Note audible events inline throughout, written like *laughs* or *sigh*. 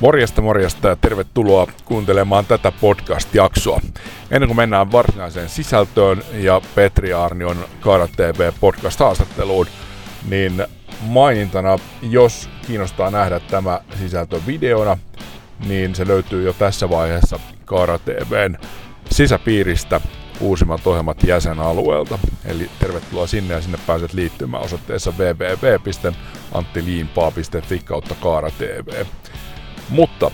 Morjesta, morjesta ja tervetuloa kuuntelemaan tätä podcast-jaksoa. Ennen kuin mennään varsinaiseen sisältöön ja Petri Arnion Kaara TV podcast-haastatteluun, niin mainintana, jos kiinnostaa nähdä tämä sisältö videona, niin se löytyy jo tässä vaiheessa Kaara TVn sisäpiiristä uusimmat ohjelmat jäsenalueelta. Eli tervetuloa sinne ja sinne pääset liittymään osoitteessa www.anttiliinpaa.fi kautta Kaara TV. Mutta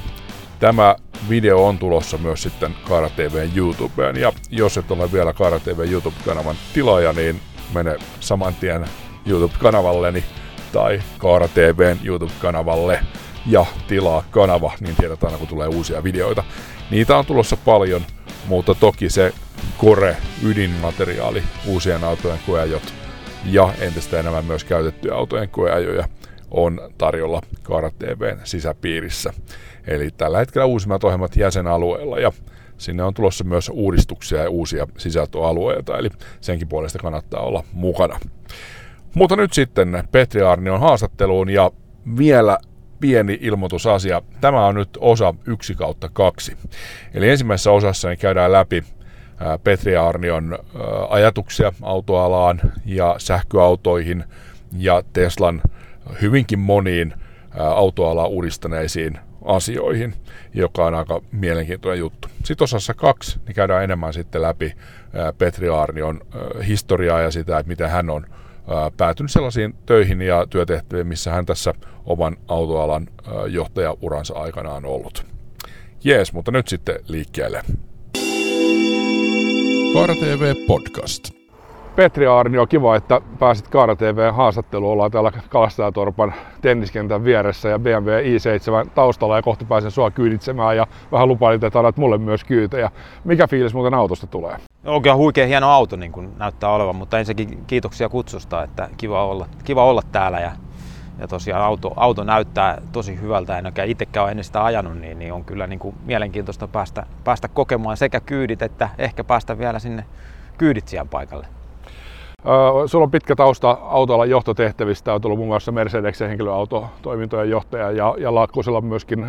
tämä video on tulossa myös sitten Kaara TVn YouTubeen. Ja jos et ole vielä Kaara TV YouTube-kanavan tilaaja, niin mene saman tien YouTube-kanavalleni tai Kaara TVn YouTube-kanavalle ja tilaa kanava, niin tiedät aina kun tulee uusia videoita. Niitä on tulossa paljon, mutta toki se kore, ydinmateriaali, uusien autojen koeajot ja entistä enemmän myös käytettyjä autojen koeajoja on tarjolla Kaara TVn sisäpiirissä. Eli tällä hetkellä uusimmat ohjelmat jäsenalueella ja sinne on tulossa myös uudistuksia ja uusia sisältöalueita, eli senkin puolesta kannattaa olla mukana. Mutta nyt sitten Petri Arnion haastatteluun ja vielä pieni ilmoitusasia. Tämä on nyt osa 1 kautta 2. Eli ensimmäisessä osassa niin käydään läpi Petri Arnion ajatuksia autoalaan ja sähköautoihin ja Teslan hyvinkin moniin autoalaa uudistaneisiin asioihin, joka on aika mielenkiintoinen juttu. Sitten osassa kaksi niin käydään enemmän sitten läpi Petri Arnion historiaa ja sitä, että miten hän on päätynyt sellaisiin töihin ja työtehtäviin, missä hän tässä oman autoalan johtajauransa aikana on ollut. Jees, mutta nyt sitten liikkeelle. Kaara TV Podcast. Petri Aarnio, kiva, että pääsit Kaara TV haastatteluun. Ollaan täällä Kalastajatorpan tenniskentän vieressä ja BMW i7 taustalla ja kohta pääsen sua kyyditsemään ja vähän lupailit, että annat mulle myös kyytejä. Mikä fiilis muuten autosta tulee? Oikein huikea hieno auto niin kuin näyttää olevan, mutta ensinnäkin kiitoksia kutsusta, että kiva olla, kiva olla täällä ja, ja tosiaan auto, auto näyttää tosi hyvältä, en oikein itsekään ole ennen sitä ajanut, niin, niin on kyllä niin kuin mielenkiintoista päästä, päästä kokemaan sekä kyydit että ehkä päästä vielä sinne kyyditsijän paikalle. Sulla on pitkä tausta autoalan johtotehtävistä, on ollut muun muassa Mercedeksen henkilöautotoimintojen johtaja ja, ja Laakkusella myöskin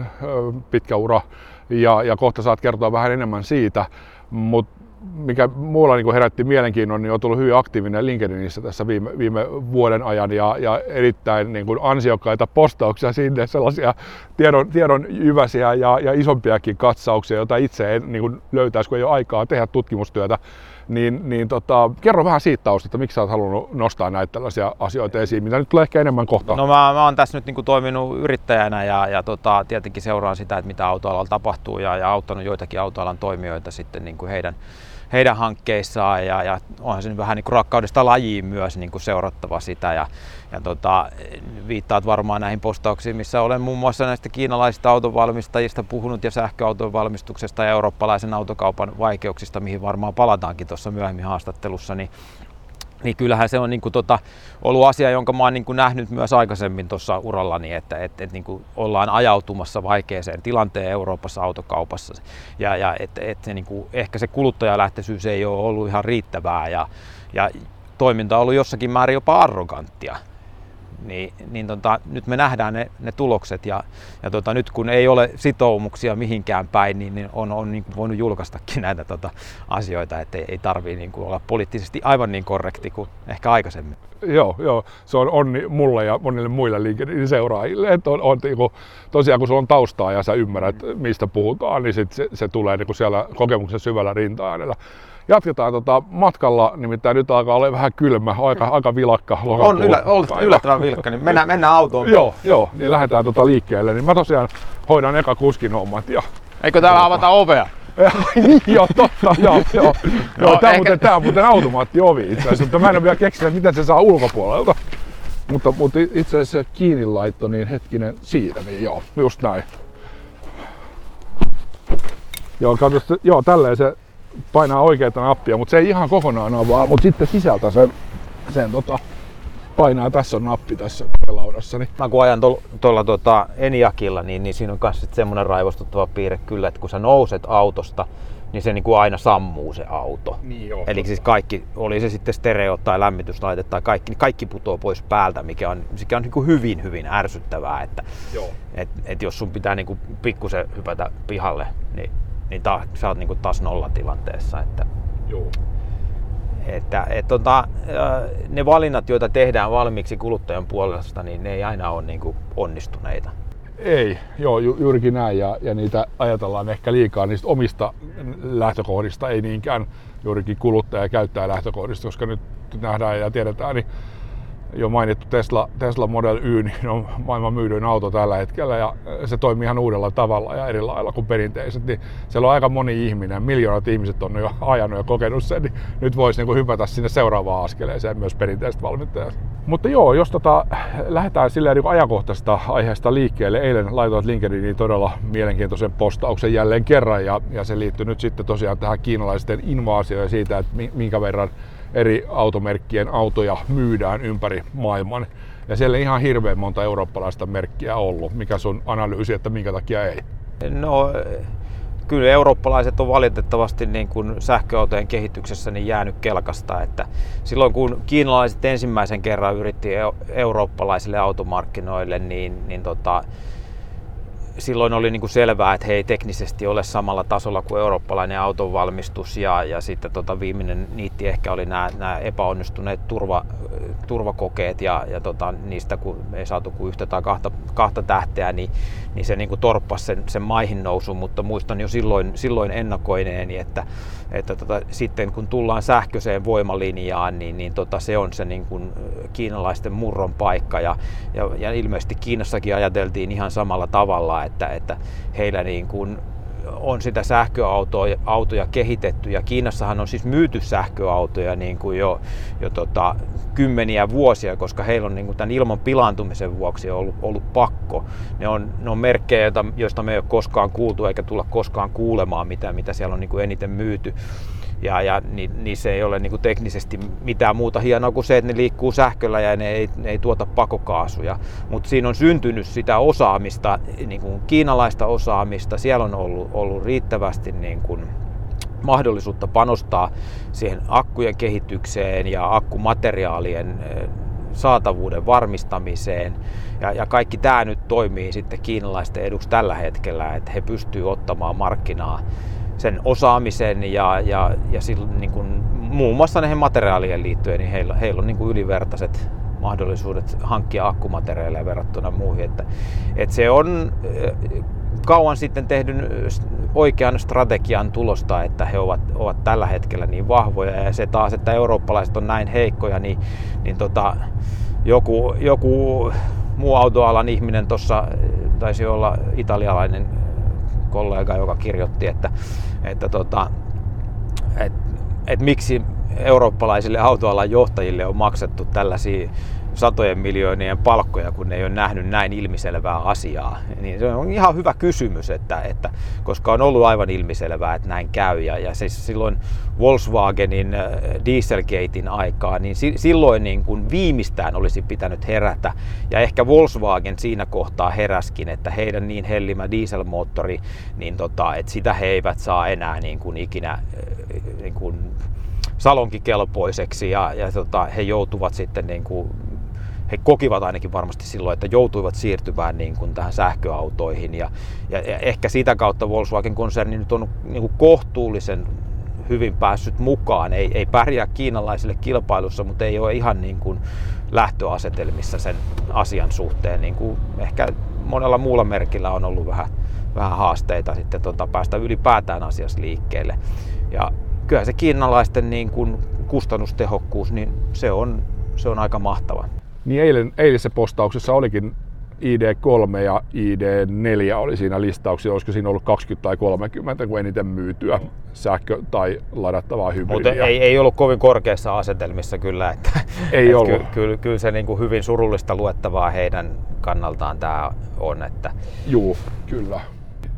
pitkä ura. Ja, ja kohta saat kertoa vähän enemmän siitä, mutta mikä muulla niin herätti mielenkiinnon, niin on tullut hyvin aktiivinen LinkedInissä tässä viime, viime vuoden ajan ja, ja erittäin niin kuin ansiokkaita postauksia sinne, sellaisia tiedon, tiedon jyväsiä ja, ja isompiakin katsauksia, joita itse en niin kuin löytäisi, kun ei ole aikaa tehdä tutkimustyötä niin, niin tota, kerro vähän siitä taustasta, miksi sä oot halunnut nostaa näitä tällaisia asioita esiin, mitä nyt tulee ehkä enemmän kohta. No mä, mä oon tässä nyt niin kuin toiminut yrittäjänä ja, ja tota, tietenkin seuraan sitä, että mitä autoalalla tapahtuu ja, ja auttanut joitakin autoalan toimijoita sitten niin kuin heidän heidän hankkeissaan ja, ja onhan se vähän niin kuin rakkaudesta lajiin myös niin kuin seurattava sitä. Ja, ja tota, viittaat varmaan näihin postauksiin, missä olen muun muassa näistä kiinalaisista autonvalmistajista puhunut ja sähköauton valmistuksesta ja eurooppalaisen autokaupan vaikeuksista, mihin varmaan palataankin tuossa myöhemmin haastattelussa, niin niin kyllähän se on niin kuin tota, ollut asia, jonka mä oon niin kuin nähnyt myös aikaisemmin tuossa urallani, että et, et, niin kuin ollaan ajautumassa vaikeaseen tilanteen Euroopassa autokaupassa. Ja, ja että et se, niin kuin, ehkä se kuluttajalähtöisyys ei ole ollut ihan riittävää ja, ja toiminta on ollut jossakin määrin jopa arroganttia niin, niin tota, nyt me nähdään ne, ne tulokset ja, ja tota, nyt kun ei ole sitoumuksia mihinkään päin, niin, niin on, on niin voinut julkaistakin näitä tota, asioita, että ei, tarvitse niin olla poliittisesti aivan niin korrekti kuin ehkä aikaisemmin. Joo, joo. se on onni mulle ja monille muille seuraajille, että on, on niin kuin, tosiaan kun sulla on taustaa ja sä ymmärrät, mistä puhutaan, niin sit se, se tulee niin kuin siellä kokemuksen syvällä rinta-äänellä jatketaan tota matkalla, nimittäin nyt alkaa olla vähän kylmä, aika, aika vilakka On yllä, yllättävän vilkka, niin mennään, mennään autoon. *laughs* joo, joo, niin lähdetään tota liikkeelle. Niin mä tosiaan hoidan eka kuskin hommat. Ja, Eikö täällä avata ovea? niin, *laughs* joo, totta, joo, joo. *laughs* joo no, tää, ehkä... muuten, tää on muuten automaattiovi itse asiassa, mutta mä en ole vielä keksinyt, miten se saa ulkopuolelta. Mutta, mutta itse asiassa kiinni laitto, niin hetkinen siitä, niin joo, just näin. Joo, katso, joo, tälleen se painaa oikeita nappia, mutta se ei ihan kokonaan avaa, mutta sitten sisältä sen, sen tota, painaa, tässä on nappi tässä laudassa. Niin. Mä kun ajan tuolla tuota Eniakilla, niin, niin siinä on myös semmoinen raivostuttava piirre kyllä, että kun sä nouset autosta, niin se niin kuin aina sammuu se auto. Niin joo, Eli siis kaikki, oli se sitten stereo tai lämmityslaite tai kaikki, niin kaikki putoaa pois päältä, mikä on, mikä on niin kuin hyvin, hyvin ärsyttävää, että Joo. et, et jos sun pitää niin kuin pikkusen hypätä pihalle, niin, niin ta, sä oot niin kuin taas nollatilanteessa. Että, Joo. että et, tota, ne valinnat, joita tehdään valmiiksi kuluttajan puolesta, niin ne ei aina ole niin kuin onnistuneita. Ei, joo, ju, juurikin näin. Ja, ja niitä ajatellaan ehkä liikaa niistä omista lähtökohdista, ei niinkään juurikin kuluttaja- ja käyttäjälähtökohdista, koska nyt nähdään ja tiedetään, niin jo mainittu Tesla, Tesla Model Y niin on maailman myydyin auto tällä hetkellä ja se toimii ihan uudella tavalla ja eri lailla kuin perinteiset. Niin siellä on aika moni ihminen, miljoonat ihmiset on jo ajanut ja kokenut sen, niin nyt voisi niin hypätä sinne seuraavaan askeleeseen myös perinteiset valmistajat. Mutta joo, jos tota, lähdetään silleen niin ajankohtaisesta aiheesta liikkeelle. Eilen laitoit LinkedIniin todella mielenkiintoisen postauksen jälleen kerran ja, ja se liittyy nyt sitten tosiaan tähän kiinalaisten invaasioon ja siitä, että minkä verran eri automerkkien autoja myydään ympäri maailman. Ja siellä ei ihan hirveän monta eurooppalaista merkkiä ollut. Mikä sun analyysi, että minkä takia ei? No, kyllä eurooppalaiset on valitettavasti niin kuin sähköautojen kehityksessä niin jäänyt kelkasta. Että silloin kun kiinalaiset ensimmäisen kerran yritti eurooppalaisille automarkkinoille, niin, niin tota, silloin oli niin kuin selvää, että he ei teknisesti ole samalla tasolla kuin eurooppalainen autonvalmistus ja, ja sitten tota viimeinen niitti ehkä oli nämä, nämä epäonnistuneet turva, turvakokeet ja, ja tota, niistä kun ei saatu kuin yhtä tai kahta, kahta tähteä, niin, niin se niin kuin torppasi sen, sen maihin nousun, mutta muistan jo silloin, silloin ennakoineeni, että, että tota, sitten kun tullaan sähköiseen voimalinjaan, niin, niin tota, se on se niin kuin kiinalaisten murron paikka. Ja, ja, ja ilmeisesti Kiinassakin ajateltiin ihan samalla tavalla, että, että heillä niin kuin on sitä sähköautoja autoja kehitetty ja Kiinassahan on siis myyty sähköautoja niin kuin jo, jo tota, kymmeniä vuosia, koska heillä on niin kuin tämän ilman pilaantumisen vuoksi ollut, ollut pakko. Ne on, ne on merkkejä, joista me ei ole koskaan kuultu eikä tulla koskaan kuulemaan, mitä, mitä siellä on niin kuin eniten myyty ja, ja niin, niissä ei ole niin kuin teknisesti mitään muuta hienoa kuin se, että ne liikkuu sähköllä ja ne ei, ne ei tuota pakokaasuja. Mutta siinä on syntynyt sitä osaamista, niin kuin kiinalaista osaamista. Siellä on ollut, ollut riittävästi niin kuin mahdollisuutta panostaa siihen akkujen kehitykseen ja akkumateriaalien saatavuuden varmistamiseen. Ja, ja kaikki tämä nyt toimii sitten kiinalaisten eduksi tällä hetkellä, että he pystyvät ottamaan markkinaa sen osaamisen ja, ja, ja silloin, niin kuin, muun muassa näihin materiaalien liittyen, niin heillä, heillä on niin kuin ylivertaiset mahdollisuudet hankkia akkumateriaaleja verrattuna muihin. Että, että se on kauan sitten tehdyn oikean strategian tulosta, että he ovat, ovat tällä hetkellä niin vahvoja ja se taas, että eurooppalaiset on näin heikkoja, niin, niin tota, joku, joku muu autoalan ihminen tuossa taisi olla italialainen kollega, joka kirjoitti, että, että tota, et, et miksi eurooppalaisille autoalan johtajille on maksettu tällaisia satojen miljoonien palkkoja, kun ne ei ole nähnyt näin ilmiselvää asiaa. Niin se on ihan hyvä kysymys, että, että, koska on ollut aivan ilmiselvää, että näin käy. Ja, ja siis silloin Volkswagenin Dieselgatein aikaa, niin si, silloin niin kuin viimeistään olisi pitänyt herätä. Ja ehkä Volkswagen siinä kohtaa heräskin, että heidän niin hellimä dieselmoottori, niin tota, että sitä he eivät saa enää niin kuin ikinä niin kuin salonkikelpoiseksi ja, ja tota, he joutuvat sitten niin kuin he kokivat ainakin varmasti silloin, että joutuivat siirtymään niin kuin tähän sähköautoihin. Ja, ja, ja ehkä sitä kautta Volkswagen-konserni nyt on niin kuin kohtuullisen hyvin päässyt mukaan. Ei, ei pärjää kiinalaisille kilpailussa, mutta ei ole ihan niin kuin lähtöasetelmissa sen asian suhteen. Niin kuin ehkä monella muulla merkillä on ollut vähän, vähän haasteita sitten tota, päästä ylipäätään asiassa liikkeelle. Ja kyllä se kiinalaisten niin kuin kustannustehokkuus, niin se on, se on aika mahtava. Niin eilen, eilisessä postauksessa olikin ID3 ja ID4 oli siinä listauksessa, olisiko siinä ollut 20 tai 30 kuin eniten myytyä sähkö- tai ladattavaa hybridiä. Mutta ei, ei ollut kovin korkeassa asetelmissa kyllä, että, ei että ollut. Ky, kyllä, kyllä se niin kuin hyvin surullista luettavaa heidän kannaltaan tämä on. Että... Juu, kyllä.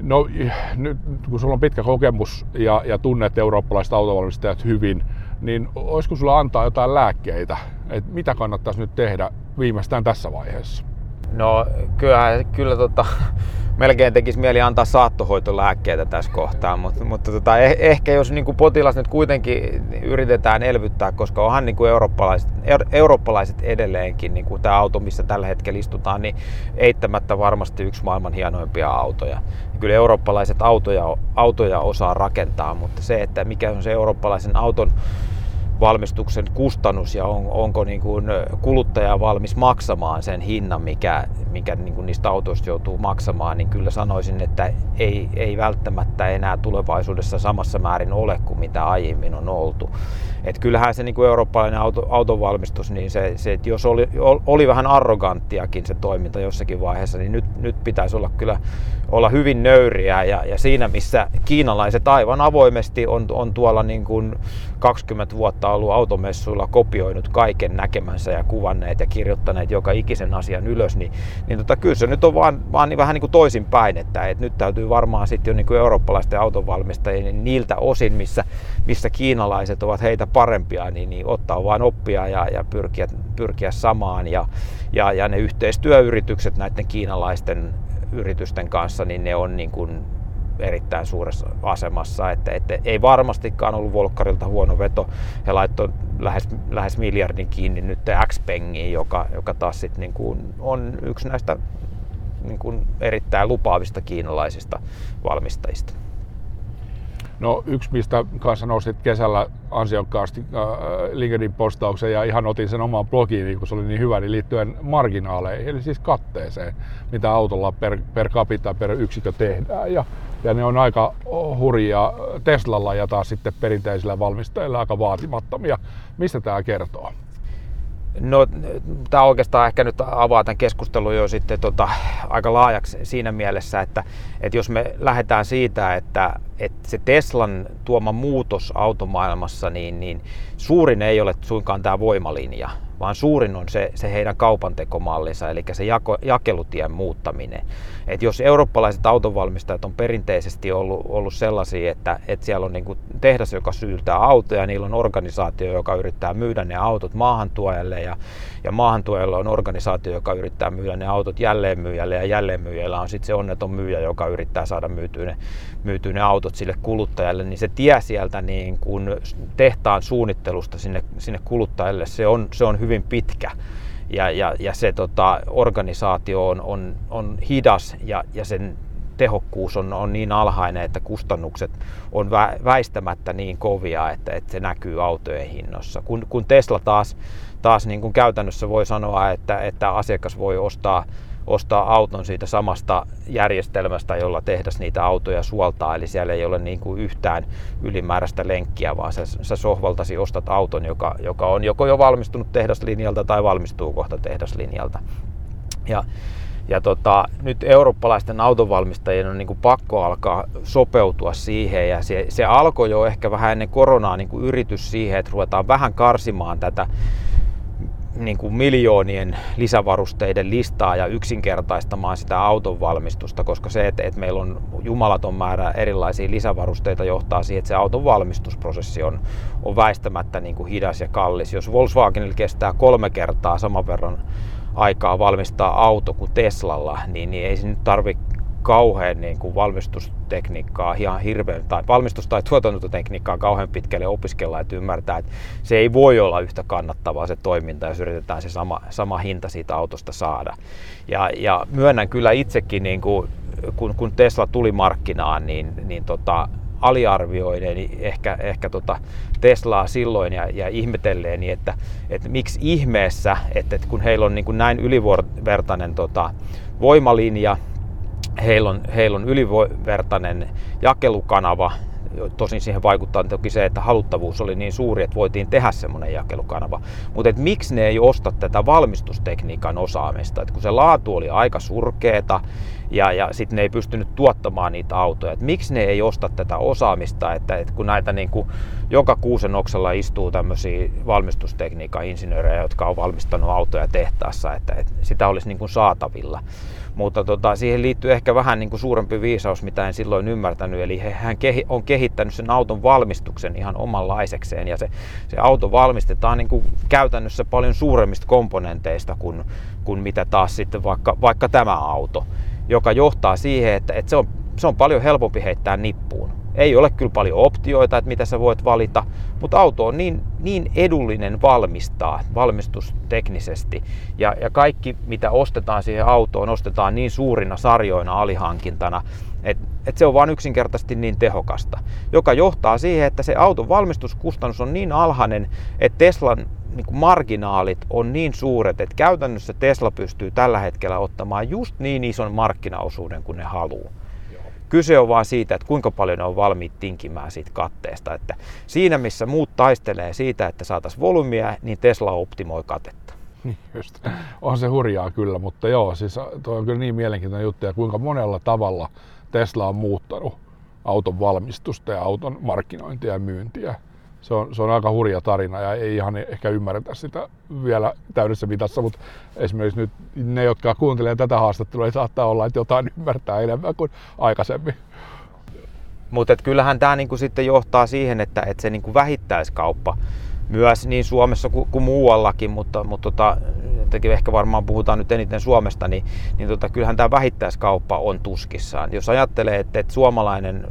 No nyt kun sulla on pitkä kokemus ja, ja tunnet eurooppalaiset autovalmistajat hyvin, niin olisiko sulla antaa jotain lääkkeitä, että mitä kannattaisi nyt tehdä viimeistään tässä vaiheessa? No kyllä, kyllä tota, *laughs* melkein tekisi mieli antaa saattohoitolääkkeitä tässä kohtaa, mutta, mutta tota, eh, ehkä jos niin kuin potilas nyt kuitenkin yritetään elvyttää, koska onhan niin kuin eurooppalaiset, eurooppalaiset edelleenkin, niin kuin tämä auto, missä tällä hetkellä istutaan, niin eittämättä varmasti yksi maailman hienoimpia autoja. Kyllä eurooppalaiset autoja, autoja osaa rakentaa, mutta se, että mikä on se eurooppalaisen auton valmistuksen kustannus ja on, onko niin kuin kuluttaja valmis maksamaan sen hinnan, mikä, mikä niin kuin niistä autoista joutuu maksamaan, niin kyllä sanoisin, että ei, ei välttämättä enää tulevaisuudessa samassa määrin ole kuin mitä aiemmin on oltu. Et kyllähän se niin kuin eurooppalainen auto, autonvalmistus, niin se, se, että jos oli, oli vähän arroganttiakin se toiminta jossakin vaiheessa, niin nyt, nyt pitäisi olla kyllä olla hyvin nöyriä. Ja, ja siinä missä kiinalaiset aivan avoimesti on, on tuolla niin kuin 20 vuotta ollut automessuilla kopioinut kaiken näkemänsä ja kuvanneet ja kirjoittaneet joka ikisen asian ylös, niin, niin tota, kyllä se nyt on vaan, vaan niin vähän niin kuin toisinpäin, että, että nyt täytyy varmaan sitten jo niin kuin eurooppalaisten autonvalmistajien niin niiltä osin, missä, missä kiinalaiset ovat heitä parempia, niin, niin ottaa vain oppia ja, ja pyrkiä, pyrkiä samaan ja, ja, ja ne yhteistyöyritykset näiden kiinalaisten yritysten kanssa, niin ne on niin kuin erittäin suuressa asemassa. Että, että ei varmastikaan ollut Volkkarilta huono veto. He laittoi lähes, lähes miljardin kiinni nyt Xpengiin, joka, joka taas sit niin kuin on yksi näistä niin kuin erittäin lupaavista kiinalaisista valmistajista. No yksi, mistä kanssa nostit kesällä ansiokkaasti äh, LinkedIn postauksen ja ihan otin sen omaan blogiin, niin kun se oli niin hyvä, niin liittyen marginaaleihin, eli siis katteeseen, mitä autolla per, per capita, per yksikö tehdään. Ja, ja ne on aika hurjia Teslalla ja taas sitten perinteisillä valmistajilla aika vaatimattomia. Mistä tämä kertoo? No, tämä oikeastaan ehkä nyt avaa tämän keskustelun jo sitten tota, aika laajaksi siinä mielessä, että, että jos me lähdetään siitä, että, että se Teslan tuoma muutos automaailmassa, niin, niin suurin ei ole suinkaan tämä voimalinja, vaan suurin on se, se heidän kaupantekomallinsa, eli se jako, jakelutien muuttaminen. Et jos eurooppalaiset autonvalmistajat on perinteisesti ollut, ollut sellaisia, että, että siellä on niinku tehdas, joka syytää autoja, niillä on organisaatio, joka yrittää myydä ne autot maahantuojalle, ja, ja maahantuojalla on organisaatio, joka yrittää myydä ne autot jälleenmyyjälle, ja jälleenmyyjällä on sitten se onneton myyjä, joka yrittää saada myytyä ne, myytyä ne autot sille kuluttajalle, niin se tie sieltä niin kun tehtaan suunnittelusta sinne, sinne kuluttajalle, se on, se on hyvin pitkä ja, ja, ja se tota, organisaatio on, on, on hidas ja, ja sen tehokkuus on, on niin alhainen, että kustannukset on vä, väistämättä niin kovia, että, että se näkyy autojen hinnossa. Kun, kun Tesla taas, taas niin kuin käytännössä voi sanoa, että, että asiakas voi ostaa ostaa auton siitä samasta järjestelmästä, jolla tehdas niitä autoja suoltaa. Eli siellä ei ole niin kuin yhtään ylimääräistä lenkkiä, vaan sä, sä sohvaltasi ostat auton, joka, joka on joko jo valmistunut tehdaslinjalta tai valmistuu kohta tehdaslinjalta. Ja, ja tota, nyt eurooppalaisten autonvalmistajien on niin kuin pakko alkaa sopeutua siihen ja se, se alkoi jo ehkä vähän ennen koronaa niin kuin yritys siihen, että ruvetaan vähän karsimaan tätä niin kuin miljoonien lisävarusteiden listaa ja yksinkertaistamaan sitä auton valmistusta, koska se, että, että meillä on jumalaton määrä erilaisia lisävarusteita johtaa siihen, että se auton valmistusprosessi on, on väistämättä niin kuin hidas ja kallis. Jos Volkswagenilla kestää kolme kertaa saman verran aikaa valmistaa auto kuin Teslalla, niin, niin ei se nyt tarvitse kauhean niin kuin valmistustekniikkaa ihan hirveän, tai valmistus- tai tuotantotekniikkaa kauhean pitkälle opiskella, että ymmärtää, että se ei voi olla yhtä kannattavaa se toiminta, jos yritetään se sama, sama hinta siitä autosta saada. Ja, ja myönnän kyllä itsekin, niin kuin, kun, kun Tesla tuli markkinaan, niin, niin tota, aliarvioiden ehkä, ehkä tota Teslaa silloin ja, ja ihmetelleeni, että, että miksi ihmeessä, että, että kun heillä on niin kuin näin ylivertainen tota, voimalinja, heillä on, heillä on ylivertainen jakelukanava. Tosin siihen vaikuttaa toki se, että haluttavuus oli niin suuri, että voitiin tehdä semmoinen jakelukanava. Mutta miksi ne ei osta tätä valmistustekniikan osaamista? Et kun se laatu oli aika surkeeta ja, ja sitten ne ei pystynyt tuottamaan niitä autoja. Et miksi ne ei osta tätä osaamista, että, et kun näitä niin kuin joka kuusen oksalla istuu tämmöisiä valmistustekniikan insinöörejä, jotka on valmistanut autoja tehtaassa, että, että sitä olisi niin saatavilla. Mutta tota, siihen liittyy ehkä vähän niin kuin suurempi viisaus, mitä en silloin ymmärtänyt. Eli hän on kehittänyt sen auton valmistuksen ihan omanlaisekseen. Ja se, se auto valmistetaan niin kuin käytännössä paljon suuremmista komponenteista kuin, kuin mitä taas sitten vaikka, vaikka tämä auto. joka johtaa siihen, että, että se, on, se on paljon helpompi heittää nippuun. Ei ole kyllä paljon optioita, että mitä sä voit valita, mutta auto on niin, niin edullinen valmistaa valmistusteknisesti. Ja, ja kaikki, mitä ostetaan siihen autoon, ostetaan niin suurina sarjoina alihankintana, että et se on vain yksinkertaisesti niin tehokasta, joka johtaa siihen, että se auton valmistuskustannus on niin alhainen, että Teslan niin kuin marginaalit on niin suuret, että käytännössä Tesla pystyy tällä hetkellä ottamaan just niin ison markkinaosuuden kuin ne haluaa. Kyse on vaan siitä, että kuinka paljon ne on valmiit tinkimään siitä katteesta. Että siinä missä muut taistelee siitä, että saataisiin volyymia, niin Tesla optimoi katetta. Niin just. On se hurjaa kyllä, mutta joo, siis toi on kyllä niin mielenkiintoinen juttu ja kuinka monella tavalla Tesla on muuttanut auton valmistusta ja auton markkinointia ja myyntiä se on, se on aika hurja tarina ja ei ihan ehkä ymmärretä sitä vielä täydessä mitassa, mutta esimerkiksi nyt ne, jotka kuuntelee tätä haastattelua, ei saattaa olla, että jotain ymmärtää enemmän kuin aikaisemmin. Mutta kyllähän tämä niinku sitten johtaa siihen, että, että se niinku vähittäiskauppa myös niin Suomessa kuin, kuin muuallakin, mutta, mutta tota, ehkä varmaan puhutaan nyt eniten Suomesta, niin, niin tota, kyllähän tämä vähittäiskauppa on tuskissaan. Jos ajattelee, että, että suomalainen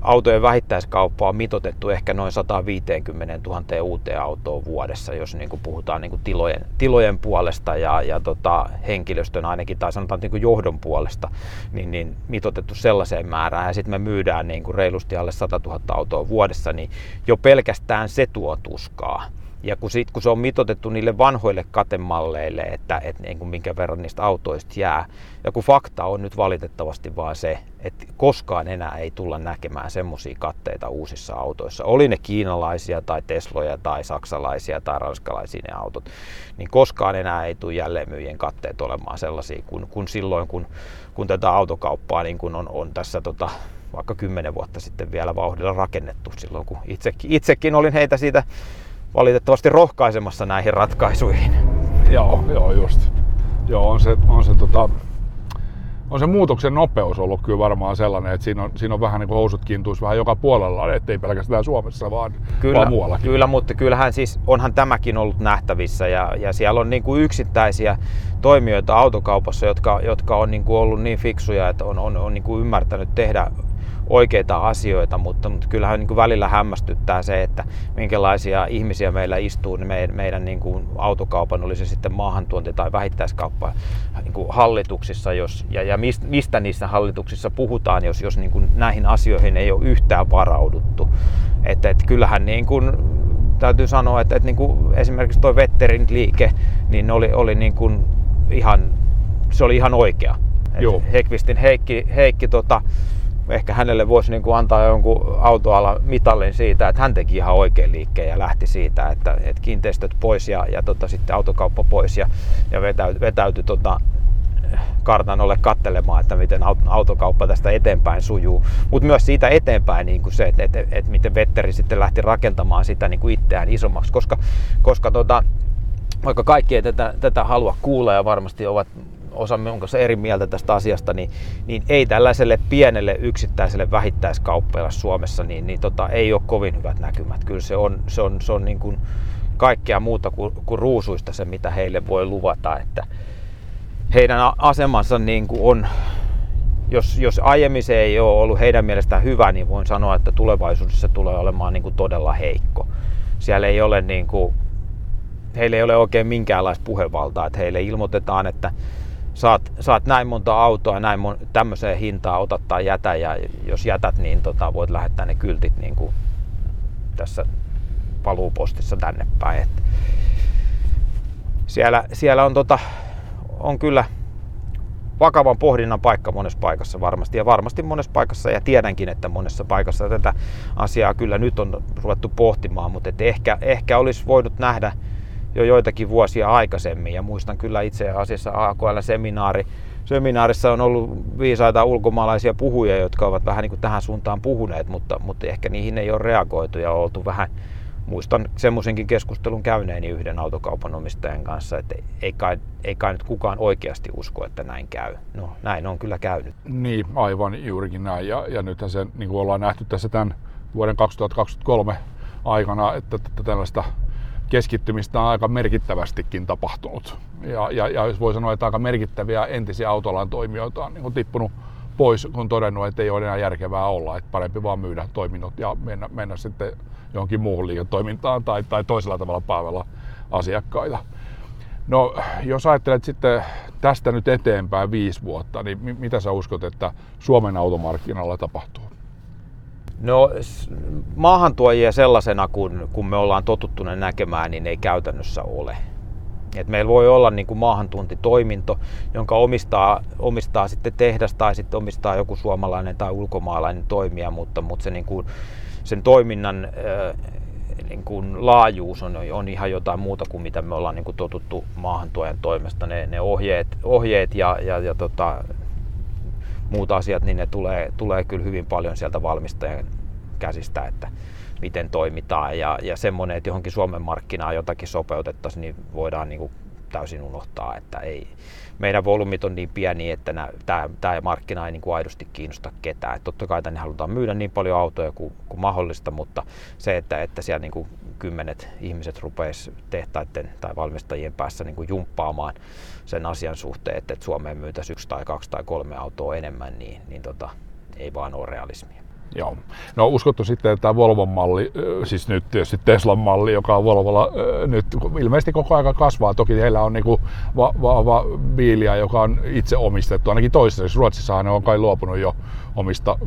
autojen vähittäiskauppa on mitotettu ehkä noin 150 000 uuteen autoon vuodessa, jos niin kuin puhutaan niin kuin tilojen, tilojen puolesta ja, ja tota, henkilöstön ainakin, tai sanotaan niin kuin johdon puolesta, niin, niin mitotettu sellaiseen määrään. Ja sitten me myydään niin kuin reilusti alle 100 000 autoa vuodessa, niin jo pelkästään se tuo tuskaa. Ja kun, sit, kun se on mitotettu niille vanhoille katemalleille, että, että niin kuin minkä verran niistä autoista jää, ja kun fakta on nyt valitettavasti vaan se, että koskaan enää ei tulla näkemään semmoisia katteita uusissa autoissa, oli ne kiinalaisia tai Tesloja tai saksalaisia tai ranskalaisia ne autot, niin koskaan enää ei tule jälleenmyyjien katteet olemaan sellaisia kuin, kuin silloin, kun, kun tätä autokauppaa niin kuin on, on tässä tota, vaikka kymmenen vuotta sitten vielä vauhdilla rakennettu silloin, kun itsekin, itsekin olin heitä siitä valitettavasti rohkaisemassa näihin ratkaisuihin. Joo, joo just. Joo, on se, on se, tota, on se muutoksen nopeus ollut kyllä varmaan sellainen, että siinä on, siinä on vähän niin kuin housut kintuisi vähän joka puolella, ettei pelkästään Suomessa, vaan, kyllä, vaan muuallakin. Kyllä, mutta kyllähän siis onhan tämäkin ollut nähtävissä ja, ja siellä on niin kuin yksittäisiä toimijoita autokaupassa, jotka, jotka on niin kuin ollut niin fiksuja, että on, on, on niin kuin ymmärtänyt tehdä oikeita asioita, mutta, mutta kyllähän niin kuin välillä hämmästyttää se, että minkälaisia ihmisiä meillä istuu niin meidän, meidän niin kuin autokaupan, oli se sitten maahantuonti tai vähittäiskauppa niin kuin hallituksissa, jos, ja, ja mistä, niissä hallituksissa puhutaan, jos, jos niin kuin näihin asioihin ei ole yhtään varauduttu. Että, että kyllähän niin kuin, täytyy sanoa, että, että niin kuin esimerkiksi tuo Vetterin liike, niin oli, oli niin kuin ihan, se oli ihan oikea. Joo. Hekvistin Heikki, Heikki tota, ehkä hänelle voisi niin kuin antaa jonkun autoala mitallin siitä, että hän teki ihan oikein liikkeen ja lähti siitä, että, että kiinteistöt pois ja, ja tota, sitten autokauppa pois ja, ja vetäytyi, vetäytyi tota, kartanolle kattelemaan, että miten autokauppa tästä eteenpäin sujuu. Mutta myös siitä eteenpäin niin kuin se, että, että, että miten Vetteri sitten lähti rakentamaan sitä niin kuin itseään isommaksi, koska, koska tota, vaikka kaikki ei tätä, tätä halua kuulla ja varmasti ovat osamme on kanssa eri mieltä tästä asiasta, niin, niin ei tällaiselle pienelle yksittäiselle vähittäiskauppiaille Suomessa, niin, niin tota, ei ole kovin hyvät näkymät. Kyllä se on, se on, se on niin kuin kaikkea muuta kuin, kuin ruusuista se, mitä heille voi luvata, että heidän asemansa niin kuin on, jos, jos aiemmin se ei ole ollut heidän mielestään hyvä, niin voin sanoa, että tulevaisuudessa tulee olemaan niin kuin todella heikko. Siellä ei ole niin kuin, heille ei ole oikein minkäänlaista puhevaltaa, että heille ilmoitetaan, että saat, saat näin monta autoa näin mon, tämmöiseen hintaan, otat tai jätä ja jos jätät, niin tota, voit lähettää ne kyltit niin kuin tässä paluupostissa tänne päin. Et siellä, siellä on, tota, on kyllä vakavan pohdinnan paikka monessa paikassa varmasti ja varmasti monessa paikassa ja tiedänkin, että monessa paikassa tätä asiaa kyllä nyt on ruvettu pohtimaan, mutta et ehkä, ehkä olisi voinut nähdä jo joitakin vuosia aikaisemmin. Ja muistan kyllä itse asiassa AKL-seminaari, seminaarissa on ollut viisaita ulkomaalaisia puhujia, jotka ovat vähän niin kuin tähän suuntaan puhuneet, mutta, mutta ehkä niihin ei ole reagoitu ja oltu vähän, muistan semmoisenkin keskustelun käyneeni yhden autokaupan omistajan kanssa, että ei kai, ei kai nyt kukaan oikeasti usko, että näin käy. No näin on kyllä käynyt. Niin, aivan juurikin näin. Ja, ja nythän se, niin kuin ollaan nähty tässä tämän vuoden 2023 aikana, että, että tällaista keskittymistä on aika merkittävästikin tapahtunut. Ja, ja, ja voi sanoa, että aika merkittäviä entisiä autoalan toimijoita on niin tippunut pois, kun todennut, että ei ole enää järkevää olla, että parempi vaan myydä toiminnot ja mennä, mennä sitten johonkin muuhun liiketoimintaan tai, tai toisella tavalla palvella asiakkaita. No, jos ajattelet sitten tästä nyt eteenpäin viisi vuotta, niin mitä sä uskot, että Suomen automarkkinalla tapahtuu? No maahantuojia sellaisena, kun, kun me ollaan totuttuneet näkemään, niin ei käytännössä ole. Et meillä voi olla niin kuin maahantuntitoiminto, jonka omistaa, omistaa sitten tehdas tai sitten omistaa joku suomalainen tai ulkomaalainen toimija, mutta, mutta se, niin kuin, sen toiminnan niin kuin laajuus on, on ihan jotain muuta kuin mitä me ollaan niin kuin totuttu maahantuojan toimesta. Ne, ne ohjeet, ohjeet ja, ja, ja tota, muut asiat, niin ne tulee, tulee kyllä hyvin paljon sieltä valmistajan käsistä, että miten toimitaan. Ja, ja semmoinen, että johonkin Suomen markkinaan jotakin sopeutettaisiin, niin voidaan niin kuin täysin unohtaa, että ei, meidän volyymit on niin pieni, että tämä, markkina ei niin kuin aidosti kiinnosta ketään. Et totta kai tänne halutaan myydä niin paljon autoja kuin, kuin mahdollista, mutta se, että, että siellä niin kuin kymmenet ihmiset rupeisi tehtaiden tai valmistajien päässä niin kuin jumppaamaan sen asian suhteen, että Suomeen myytäisiin yksi tai kaksi tai kolme autoa enemmän, niin, niin tota, ei vaan ole realismia. Joo. No uskottu sitten, että tämä Volvon malli, siis nyt tietysti Teslan malli, joka on Volvolla nyt ilmeisesti koko ajan kasvaa. Toki heillä on niinku vahva va, biiliä, joka on itse omistettu, ainakin toistaiseksi. Ruotsissahan ne on kai luopunut jo omista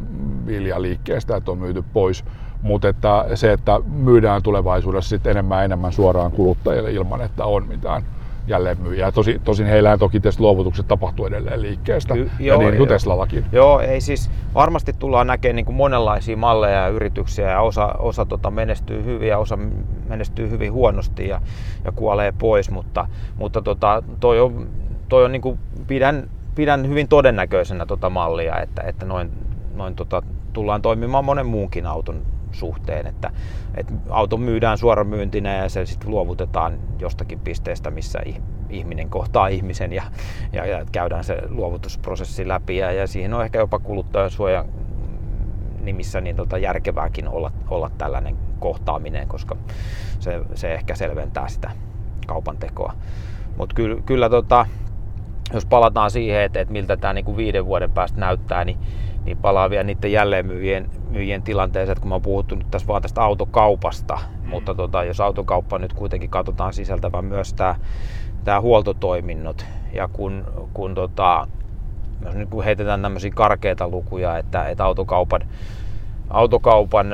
liikkeestä, että on myyty pois. Mutta että se, että myydään tulevaisuudessa sitten enemmän ja enemmän suoraan kuluttajille ilman, että on mitään jälleenmyyjää. Tosi, tosin heillä toki tietysti luovutukset tapahtuu edelleen liikkeestä, y- ja joo, niin kuin Teslallakin. Joo, ei siis varmasti tullaan näkemään niin kuin monenlaisia malleja ja yrityksiä ja osa, osa tota menestyy hyvin ja osa menestyy hyvin huonosti ja, ja kuolee pois, mutta, mutta tota, toi on, toi on niin kuin pidän, pidän hyvin todennäköisenä tota mallia, että, että noin, noin tota, tullaan toimimaan monen muunkin auton suhteen, että, että auto myydään suoramyyntinä ja se sitten luovutetaan jostakin pisteestä, missä ihminen kohtaa ihmisen ja, ja, ja käydään se luovutusprosessi läpi ja, ja siihen on ehkä jopa kuluttajansuojan nimissä niin tota järkevääkin olla, olla tällainen kohtaaminen, koska se, se ehkä selventää sitä kaupan tekoa. Mutta kyllä, kyllä tota, jos palataan siihen, että, että miltä tämä niin viiden vuoden päästä näyttää, niin niin palaa vielä niiden jälleenmyyjien myyjien tilanteeseen, että kun mä oon puhuttu nyt tässä vaan tästä autokaupasta, mm. mutta tota, jos autokauppa nyt kuitenkin katsotaan sisältävän myös tämä tää huoltotoiminnot, ja kun, kun tota, jos nyt kun heitetään tämmöisiä karkeita lukuja, että, että autokaupan, autokaupan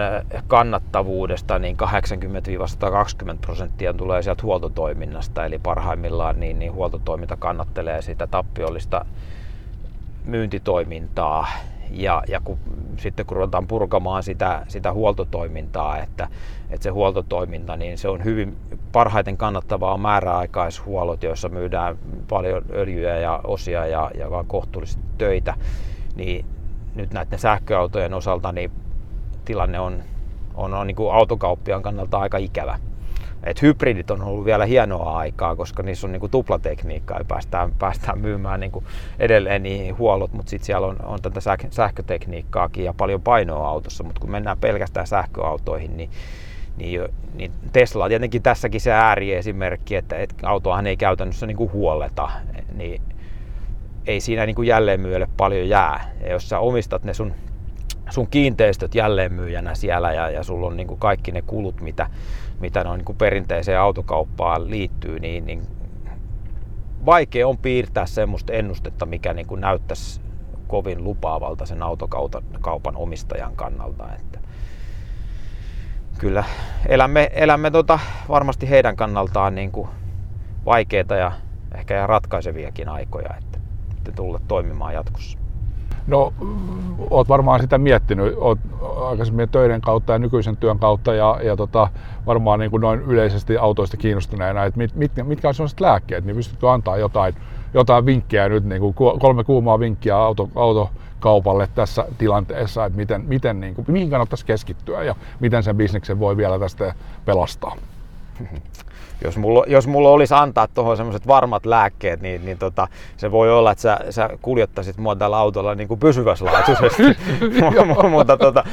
kannattavuudesta niin 80-120 prosenttia tulee sieltä huoltotoiminnasta, eli parhaimmillaan niin, niin huoltotoiminta kannattelee sitä tappiollista myyntitoimintaa ja, ja kun, sitten kun ruvetaan purkamaan sitä, sitä huoltotoimintaa, että, että se huoltotoiminta, niin se on hyvin parhaiten kannattavaa määräaikaishuollot, joissa myydään paljon öljyä ja osia ja, ja vaan kohtuullisesti töitä, niin nyt näiden sähköautojen osalta niin tilanne on, on, on niin kuin autokauppiaan kannalta aika ikävä. Et hybridit on ollut vielä hienoa aikaa, koska niissä on niinku tuplatekniikkaa ja päästään, päästään myymään niinku edelleen niihin huollot, mutta sitten siellä on, on tätä sähkötekniikkaakin ja paljon painoa autossa, mutta kun mennään pelkästään sähköautoihin, niin niin, niin Tesla on tietenkin tässäkin se ääriesimerkki, että, että autoahan ei käytännössä niin kuin huolleta, niin ei siinä niin kuin jälleenmyyjälle paljon jää. Ja jos sä omistat ne sun, sun kiinteistöt jälleenmyyjänä siellä ja, ja sulla on niin kuin kaikki ne kulut, mitä, mitä noin niin kuin perinteiseen autokauppaan liittyy, niin, niin vaikea on piirtää semmoista ennustetta, mikä niin kuin näyttäisi kovin lupaavalta sen autokaupan omistajan kannalta. Että kyllä elämme, elämme tota, varmasti heidän kannaltaan niin kuin vaikeita ja ehkä ratkaiseviakin aikoja, että, että tulla toimimaan jatkossa. No, oot varmaan sitä miettinyt, oot aikaisemmin töiden kautta ja nykyisen työn kautta ja, ja tota, varmaan niin kuin noin yleisesti autoista kiinnostuneena, että mit, mit, mitkä on sellaiset lääkkeet, niin pystytkö antaa jotain, jotain vinkkejä nyt, niin kuin kolme kuumaa vinkkiä auto, autokaupalle tässä tilanteessa, että miten, miten niin kuin, mihin kannattaisi keskittyä ja miten sen bisneksen voi vielä tästä pelastaa? *laughs* jos, mulla, jos mulla olisi antaa tuohon semmoiset varmat lääkkeet, niin, niin tota, se voi olla, että sä, sä kuljettaisit mua tällä autolla niin kuin pysyväslaatuisesti. *laughs* *laughs* mutta tota,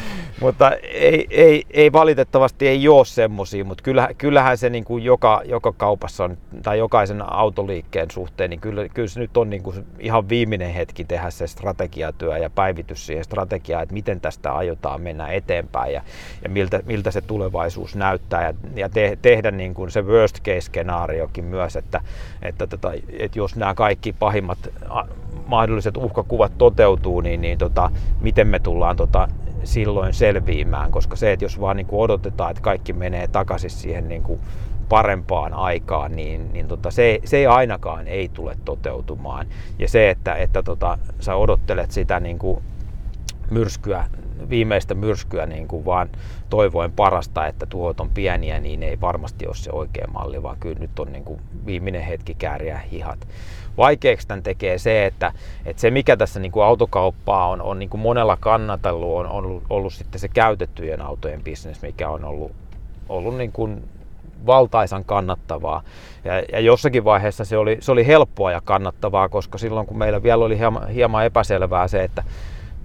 mutta ei, ei, ei, valitettavasti ei ole semmoisia, mutta kyllähän, kyllähän se niin kuin joka, joka kaupassa on, tai jokaisen autoliikkeen suhteen, niin kyllä, kyllä se nyt on niin kuin ihan viimeinen hetki tehdä se strategiatyö ja päivitys siihen strategiaan, että miten tästä aiotaan mennä eteenpäin ja, ja miltä, miltä se tulevaisuus näyttää ja, ja te, tehdä niin kuin se worst case skenaariokin myös, että, että, tota, että jos nämä kaikki pahimmat mahdolliset uhkakuvat toteutuu, niin, niin tota, miten me tullaan tota, silloin selviämään, koska se, että jos vaan niin kuin odotetaan, että kaikki menee takaisin siihen niin kuin parempaan aikaan, niin, niin tota, se, se ei ainakaan ei tule toteutumaan. Ja se, että, että tota, sä odottelet sitä niin kuin myrskyä, viimeistä myrskyä niin kuin vaan toivoen parasta, että tuhot on pieniä, niin ei varmasti ole se oikea malli, vaan kyllä nyt on niin kuin viimeinen hetki kääriä hihat. Vaikeaksi tämän tekee se, että, että se mikä tässä niin kuin autokauppaa on, on niin kuin monella kannatellut, on ollut, ollut sitten se käytettyjen autojen bisnes, mikä on ollut, ollut niin kuin valtaisan kannattavaa. Ja, ja jossakin vaiheessa se oli, se oli helppoa ja kannattavaa, koska silloin kun meillä vielä oli hieman, hieman epäselvää se, että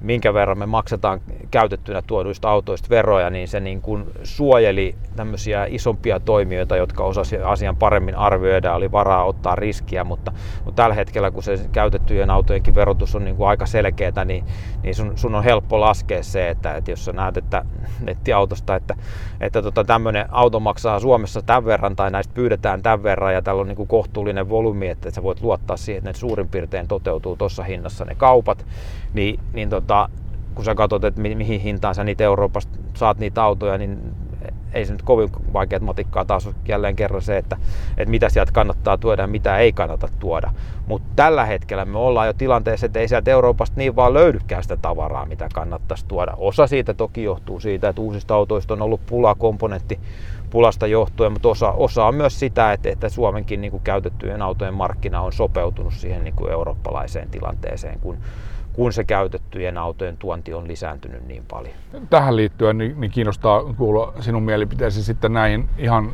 minkä verran me maksetaan käytettynä tuoduista autoista veroja, niin se niin kuin suojeli tämmöisiä isompia toimijoita, jotka osasivat asian paremmin arvioida, oli varaa ottaa riskiä, mutta, mutta tällä hetkellä, kun se käytettyjen autojenkin verotus on niin kuin aika selkeää, niin, niin sun, sun on helppo laskea se, että, että jos sä näet että nettiautosta, että, että tota, tämmöinen auto maksaa Suomessa tämän verran tai näistä pyydetään tämän verran ja täällä on niin kuin kohtuullinen volyymi, että sä voit luottaa siihen, että ne suurin piirtein toteutuu tuossa hinnassa ne kaupat, niin, niin tota, kun sä katsot, että mi- mihin hintaan sä niitä Euroopasta saat niitä autoja, niin ei se nyt kovin vaikeat matikkaa taas jälleen kerran se, että, että mitä sieltä kannattaa tuoda ja mitä ei kannata tuoda. Mutta tällä hetkellä me ollaan jo tilanteessa, että ei sieltä Euroopasta niin vaan löydykään sitä tavaraa, mitä kannattaisi tuoda. Osa siitä toki johtuu siitä, että uusista autoista on ollut pula komponentti pulasta johtuen, mutta osa, osa on myös sitä, että, että Suomenkin niin kuin käytettyjen autojen markkina on sopeutunut siihen niin kuin eurooppalaiseen tilanteeseen, kun kun se käytettyjen autojen tuonti on lisääntynyt niin paljon. Tähän liittyen niin, niin kiinnostaa kuulla sinun mielipiteesi sitten näihin ihan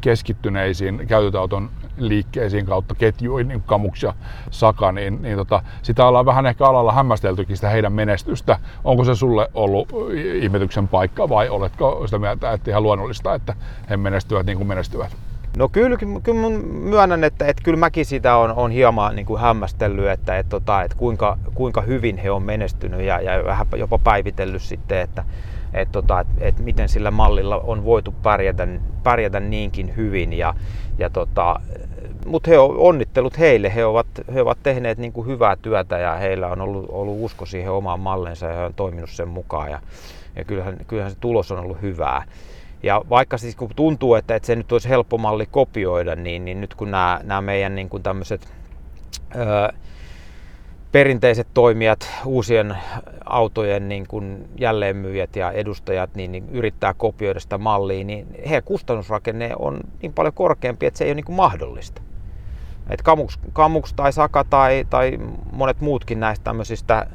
keskittyneisiin käytötauton liikkeisiin kautta ketjuihin, niin Kamuks ja Saka, niin, niin tota, sitä ollaan vähän ehkä alalla hämmästeltykin sitä heidän menestystä. Onko se sulle ollut ihmetyksen paikka vai oletko sitä mieltä, että ihan luonnollista, että he menestyvät niin kuin menestyvät? No kyllä, kyllä myönnän, että, että kyllä mäkin sitä on, on hieman niin kuin hämmästellyt, että, että, tota, että kuinka, kuinka hyvin he on menestynyt ja, ja vähän jopa päivitellyt sitten, että, että, tota, että, että miten sillä mallilla on voitu pärjätä, pärjätä niinkin hyvin. Ja, ja tota, mutta he on, onnittelut heille, he ovat, he ovat tehneet niin kuin hyvää työtä ja heillä on ollut, ollut usko siihen omaan mallensa ja he on toiminut sen mukaan ja, ja kyllähän, kyllähän se tulos on ollut hyvää. Ja vaikka siis kun tuntuu, että, että se nyt olisi helppo malli kopioida, niin, niin nyt kun nämä, nämä meidän niin kuin tämmöiset öö, perinteiset toimijat, uusien autojen niin kuin jälleenmyyjät ja edustajat niin, niin yrittää kopioida sitä mallia, niin heidän kustannusrakenne on niin paljon korkeampi, että se ei ole niin kuin mahdollista. Et Kamuks, Kamuks tai Saka tai, tai monet muutkin näistä tämmöisistä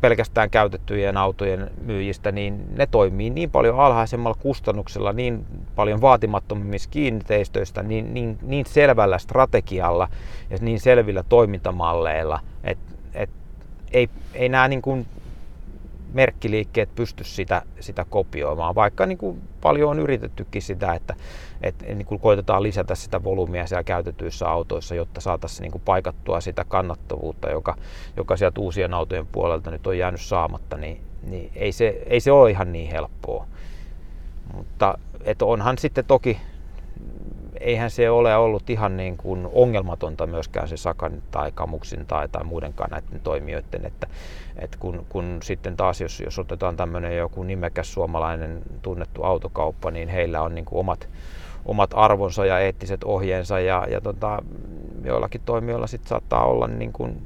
pelkästään käytettyjen autojen myyjistä, niin ne toimii niin paljon alhaisemmalla kustannuksella, niin paljon vaatimattomimmissa kiinteistöistä, niin, niin, niin selvällä strategialla ja niin selvillä toimintamalleilla, että et ei, ei nämä niin kuin merkkiliikkeet pysty sitä, sitä kopioimaan, vaikka niin kuin paljon on yritettykin sitä, että, että niin kuin koitetaan lisätä sitä volyymia siellä käytetyissä autoissa, jotta saataisiin niin kuin paikattua sitä kannattavuutta, joka, joka sieltä uusien autojen puolelta nyt on jäänyt saamatta, niin, niin ei, se, ei se ole ihan niin helppoa. Mutta että onhan sitten toki eihän se ole ollut ihan niin kuin ongelmatonta myöskään se Sakan tai Kamuksin tai, tai muidenkaan näiden toimijoiden, että, että kun, kun sitten taas jos, jos otetaan tämmöinen joku nimekäs suomalainen tunnettu autokauppa, niin heillä on niin kuin omat, omat arvonsa ja eettiset ohjeensa ja, ja tota, joillakin toimijoilla sitten saattaa olla niin kuin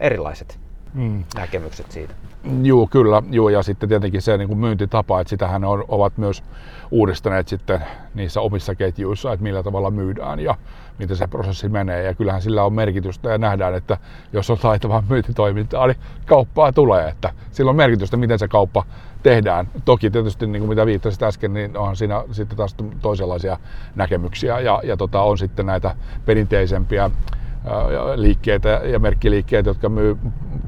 erilaiset mm. näkemykset siitä. Joo, kyllä. Joo, ja sitten tietenkin se niin kuin myyntitapa, että sitähän on, ovat myös uudistaneet sitten niissä omissa ketjuissa, että millä tavalla myydään ja miten se prosessi menee. Ja kyllähän sillä on merkitystä ja nähdään, että jos on taitavaa myyntitoimintaa, niin kauppaa tulee. Että sillä on merkitystä, miten se kauppa tehdään. Toki tietysti, niin kuin mitä viittasit äsken, niin on siinä sitten taas toisenlaisia näkemyksiä ja, ja tota, on sitten näitä perinteisempiä liikkeitä ja merkkiliikkeitä, jotka myy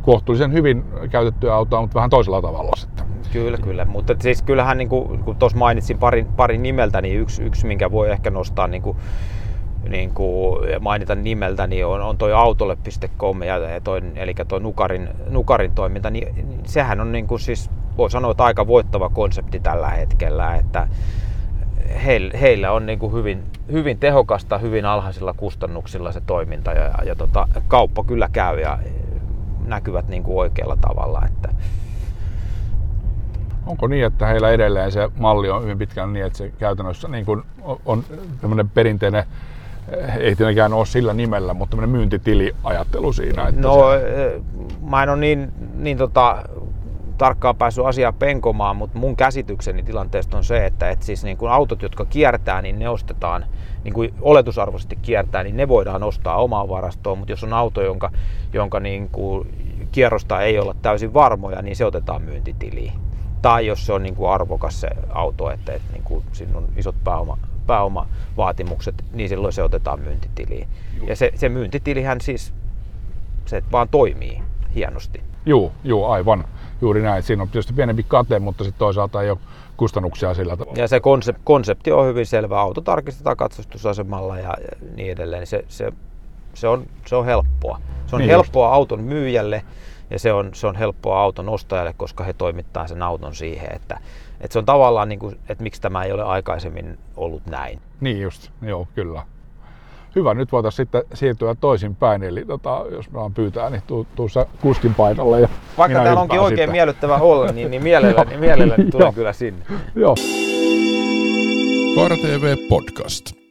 kohtuullisen hyvin käytettyä autoa, mutta vähän toisella tavalla sitten. Kyllä, kyllä. Mutta siis kyllähän, niin kuin, kun tuossa mainitsin parin, parin nimeltä, niin yksi, yksi, minkä voi ehkä nostaa niin kuin, niin kuin mainita nimeltä, niin on, on toi autolle.com, ja toi, eli toi Nukarin, Nukarin toiminta, niin, niin sehän on niin kuin siis, voi sanoa, että aika voittava konsepti tällä hetkellä, että heillä, heillä on niin kuin hyvin, hyvin tehokasta, hyvin alhaisilla kustannuksilla se toiminta ja, ja, ja tota, kauppa kyllä käy ja näkyvät niin kuin oikealla tavalla. Että... Onko niin, että heillä edelleen se malli on hyvin pitkään niin, että se käytännössä niin kuin on tämmöinen perinteinen ei tietenkään ole sillä nimellä, mutta tämmöinen myyntitiliajattelu siinä. Että no, se... mä en ole niin, niin tota, tarkkaan päässyt asiaa penkomaan, mutta mun käsitykseni tilanteesta on se, että et siis niin kuin autot, jotka kiertää, niin ne ostetaan, niin kuin oletusarvoisesti kiertää, niin ne voidaan ostaa omaan varastoon, mutta jos on auto, jonka, jonka niin kuin kierrosta ei olla täysin varmoja, niin se otetaan myyntitiliin. Tai jos se on niin kuin arvokas se auto, että, että niin kuin siinä on isot pääoma, pääomavaatimukset, niin silloin se otetaan myyntitiliin. Ja se, se myyntitilihän siis, se vaan toimii hienosti. Joo, joo, aivan juuri näin. Siinä on tietysti pienempi kate, mutta sitten toisaalta ei ole kustannuksia sillä tavalla. Ja se konsep- konsepti on hyvin selvä. Auto tarkistetaan katsastusasemalla ja niin edelleen. Se, se, se, on, se on helppoa. Se on niin helppoa just. auton myyjälle ja se on, se on helppoa auton ostajalle, koska he toimittaa sen auton siihen, että, että se on tavallaan, niin kuin, että miksi tämä ei ole aikaisemmin ollut näin. Niin just, joo, kyllä hyvä, nyt voitaisiin sitten siirtyä toisinpäin, eli tota, jos me pyytää, niin tuu, tuu kuskin paikalle. Ja Vaikka täällä onkin oikein sitten. miellyttävä olla, niin, niin mielelläni, *laughs* mielelläni tulen kyllä sinne. Joo. Kaara TV Podcast.